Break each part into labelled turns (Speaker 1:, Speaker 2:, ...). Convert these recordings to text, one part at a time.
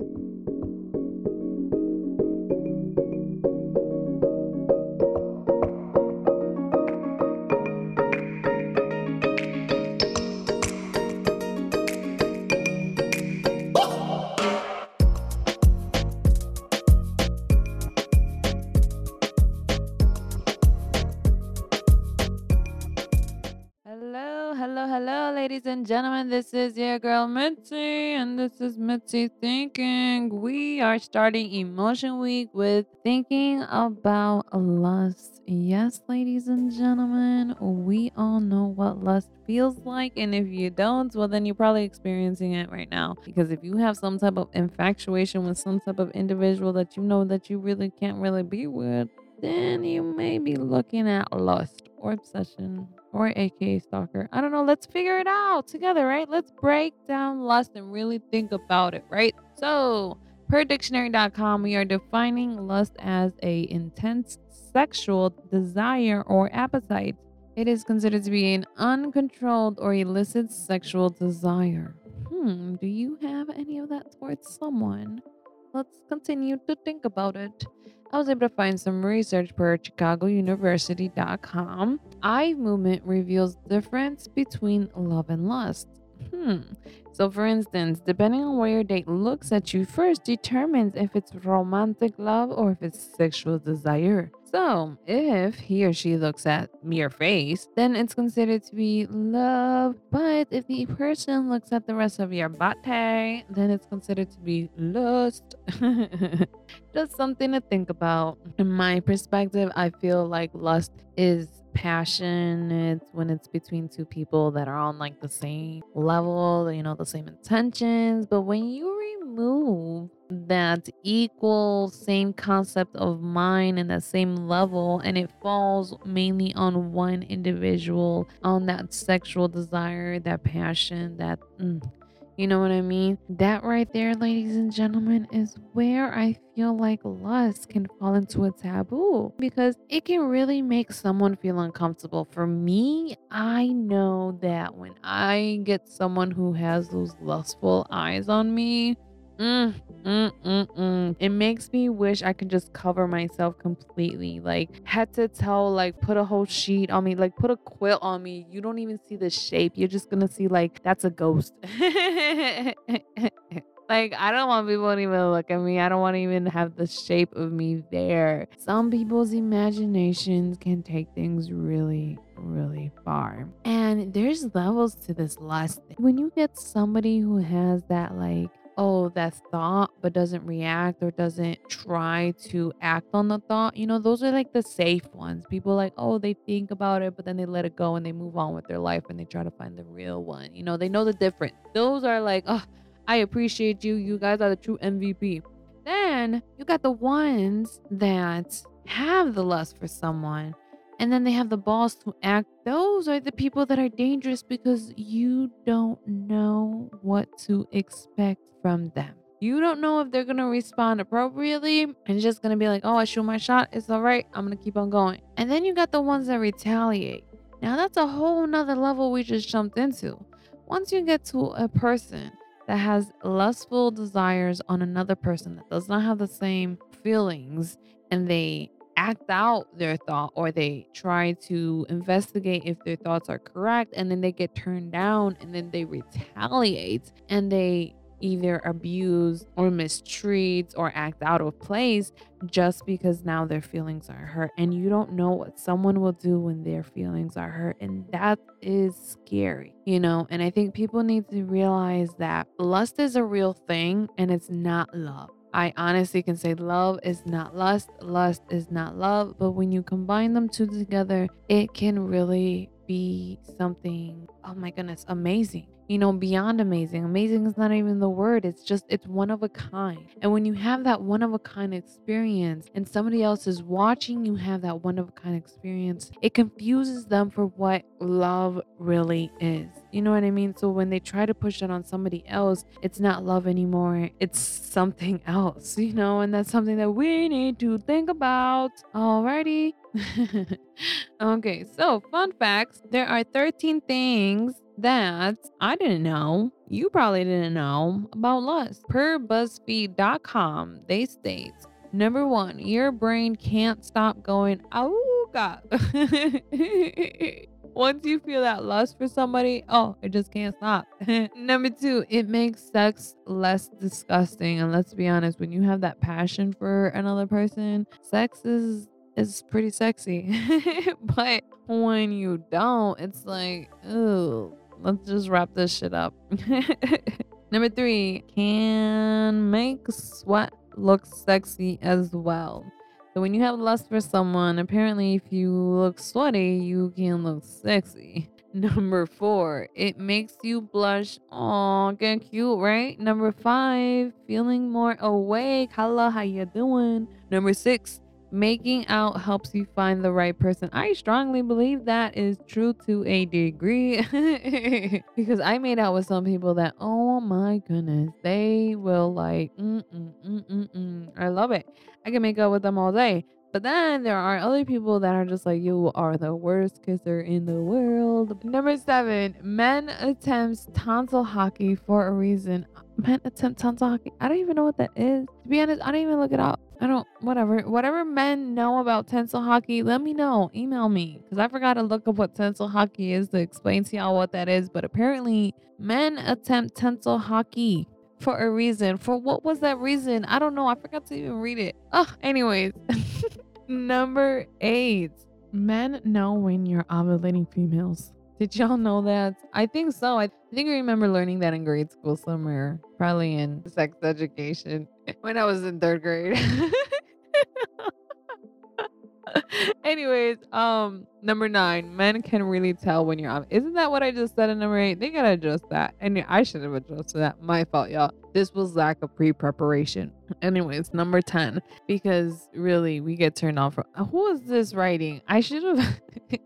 Speaker 1: thank you Hello, ladies and gentlemen. This is your girl Mitzi, and this is Mitzi Thinking. We are starting Emotion Week with thinking about lust. Yes, ladies and gentlemen, we all know what lust feels like, and if you don't, well, then you're probably experiencing it right now. Because if you have some type of infatuation with some type of individual that you know that you really can't really be with, then you may be looking at lust or obsession or aka stalker. I don't know. Let's figure it out together, right? Let's break down lust and really think about it, right? So, per dictionary.com, we are defining lust as a intense sexual desire or appetite. It is considered to be an uncontrolled or illicit sexual desire. Hmm, do you have any of that towards someone? Let's continue to think about it. I was able to find some research per ChicagoUniversity.com. Eye movement reveals difference between love and lust. Hmm. So, for instance, depending on where your date looks at you first determines if it's romantic love or if it's sexual desire. So, if he or she looks at your face, then it's considered to be love. But if the person looks at the rest of your body, then it's considered to be lust. Just something to think about. In my perspective, I feel like lust is passion. It's when it's between two people that are on like the same level, you know, the same intentions. But when you remove that equal same concept of mind and that same level and it falls mainly on one individual on that sexual desire that passion that mm, you know what I mean? That right there, ladies and gentlemen, is where I feel like lust can fall into a taboo because it can really make someone feel uncomfortable. For me, I know that when I get someone who has those lustful eyes on me, Mm, mm, mm, mm. It makes me wish I could just cover myself completely, like head to toe, like put a whole sheet on me, like put a quilt on me. You don't even see the shape. You're just gonna see like that's a ghost. like I don't want people to even look at me. I don't want to even have the shape of me there. Some people's imaginations can take things really really far. And there's levels to this lust. When you get somebody who has that like oh, that thought, but doesn't react or doesn't try to act on the thought, you know, those are like the safe ones. People like, oh, they think about it, but then they let it go and they move on with their life and they try to find the real one. You know, they know the difference. Those are like, oh, I appreciate you. You guys are the true MVP. Then you got the ones that have the lust for someone and then they have the balls to act. Those are the people that are dangerous because you don't know what to expect from them. You don't know if they're going to respond appropriately and just going to be like, oh, I shoot my shot. It's all right. I'm going to keep on going. And then you got the ones that retaliate. Now, that's a whole nother level we just jumped into. Once you get to a person that has lustful desires on another person that does not have the same feelings and they act out their thought or they try to investigate if their thoughts are correct and then they get turned down and then they retaliate and they either abuse or mistreat or act out of place just because now their feelings are hurt and you don't know what someone will do when their feelings are hurt and that is scary you know? And i think people need to realize that lust is a real thing and it's not love I honestly can say love is not lust, lust is not love, but when you combine them two together, it can really be something, oh my goodness, amazing you know, beyond amazing. Amazing is not even the word. It's just, it's one of a kind. And when you have that one of a kind experience and somebody else is watching you have that one of a kind experience, it confuses them for what love really is. You know what I mean? So when they try to push it on somebody else, it's not love anymore. It's something else, you know, and that's something that we need to think about. Alrighty. okay, so fun facts there are 13 things that I didn't know you probably didn't know about lust. Per BuzzFeed.com, they state number one, your brain can't stop going, oh God. Once you feel that lust for somebody, oh, it just can't stop. Number two, it makes sex less disgusting. And let's be honest, when you have that passion for another person, sex is is pretty sexy. but when you don't, it's like, oh, let's just wrap this shit up. Number three, can make sweat look sexy as well. So when you have lust for someone, apparently if you look sweaty, you can look sexy. Number four, it makes you blush. Oh, get cute, right? Number five, feeling more awake. Hello, how you doing? Number six, making out helps you find the right person. I strongly believe that is true to a degree because I made out with some people that, oh my goodness, they will like, mm mm mm mm mm. I love it. I can make out with them all day. But then there are other people that are just like, you are the worst kisser in the world. Number seven, men attempts tonsil hockey for a reason. Men attempt tonsil hockey. I don't even know what that is. To be honest, I don't even look it up. I don't, whatever. Whatever men know about tonsil hockey, let me know. Email me. Because I forgot to look up what tonsil hockey is to explain to y'all what that is. But apparently, men attempt tonsil hockey for a reason. For what was that reason? I don't know. I forgot to even read it. Oh, anyways. Number eight. Men know when you're ovulating females. Did y'all know that? I think so. I think I remember learning that in grade school somewhere, probably in sex education when I was in third grade. Anyways, um, number nine, men can really tell when you're on. Isn't that what I just said in number eight? They gotta adjust that. And I should have adjusted that. My fault, y'all. This was lack of pre-preparation. Anyways, number 10, because really we get turned off from who is this writing? I should have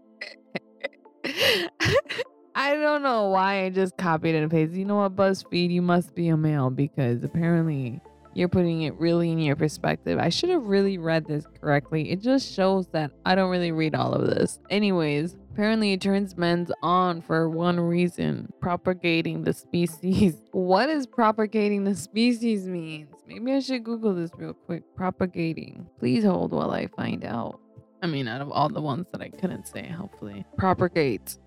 Speaker 1: I don't know why I just copied and pasted. You know what, BuzzFeed, you must be a male because apparently you're putting it really in your perspective. I should have really read this correctly. It just shows that I don't really read all of this. Anyways, apparently it turns men's on for one reason propagating the species. What does propagating the species means? Maybe I should Google this real quick. Propagating. Please hold while I find out. I mean, out of all the ones that I couldn't say, hopefully. Propagate.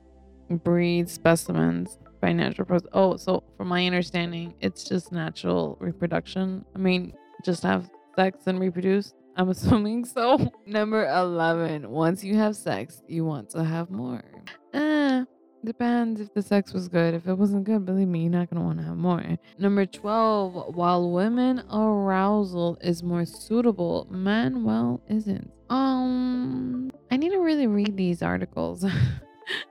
Speaker 1: Breed specimens by natural process. Oh, so from my understanding, it's just natural reproduction. I mean, just have sex and reproduce. I'm assuming so. Number 11. Once you have sex, you want to have more. Eh, depends if the sex was good. If it wasn't good, believe me, you're not going to want to have more. Number 12. While women arousal is more suitable, men, well, isn't. Um, I need to really read these articles.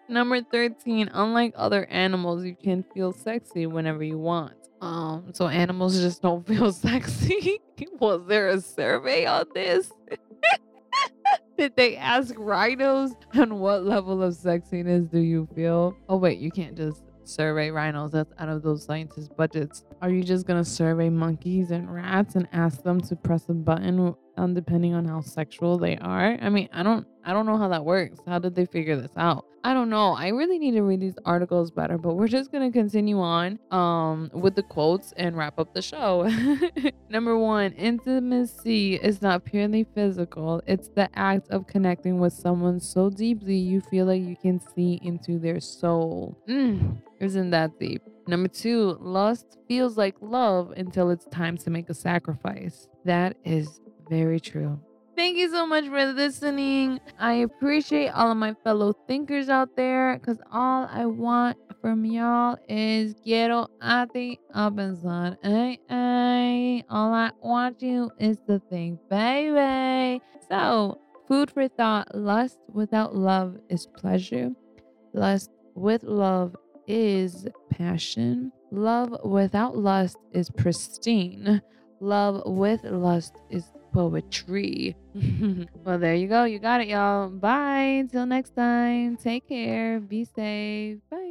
Speaker 1: Number 13, unlike other animals, you can feel sexy whenever you want. Um, so animals just don't feel sexy. Was there a survey on this? Did they ask rhinos on what level of sexiness do you feel? Oh wait, you can't just survey rhinos. That's out of those scientists' budgets. Are you just gonna survey monkeys and rats and ask them to press a button on depending on how sexual they are? I mean, I don't I don't know how that works. How did they figure this out? I don't know. I really need to read these articles better, but we're just gonna continue on um with the quotes and wrap up the show. Number one, intimacy is not purely physical, it's the act of connecting with someone so deeply you feel like you can see into their soul. Mm, isn't that deep? Number two, lust feels like love until it's time to make a sacrifice. That is very true. Thank you so much for listening. I appreciate all of my fellow thinkers out there because all I want from y'all is quiero a ti a pensar. Ay, ay. All I want you is to think, baby. So, food for thought lust without love is pleasure, lust with love is passion, love without lust is pristine, love with lust is poetry. well, there you go. You got it, y'all. Bye. Till next time. Take care. Be safe. Bye.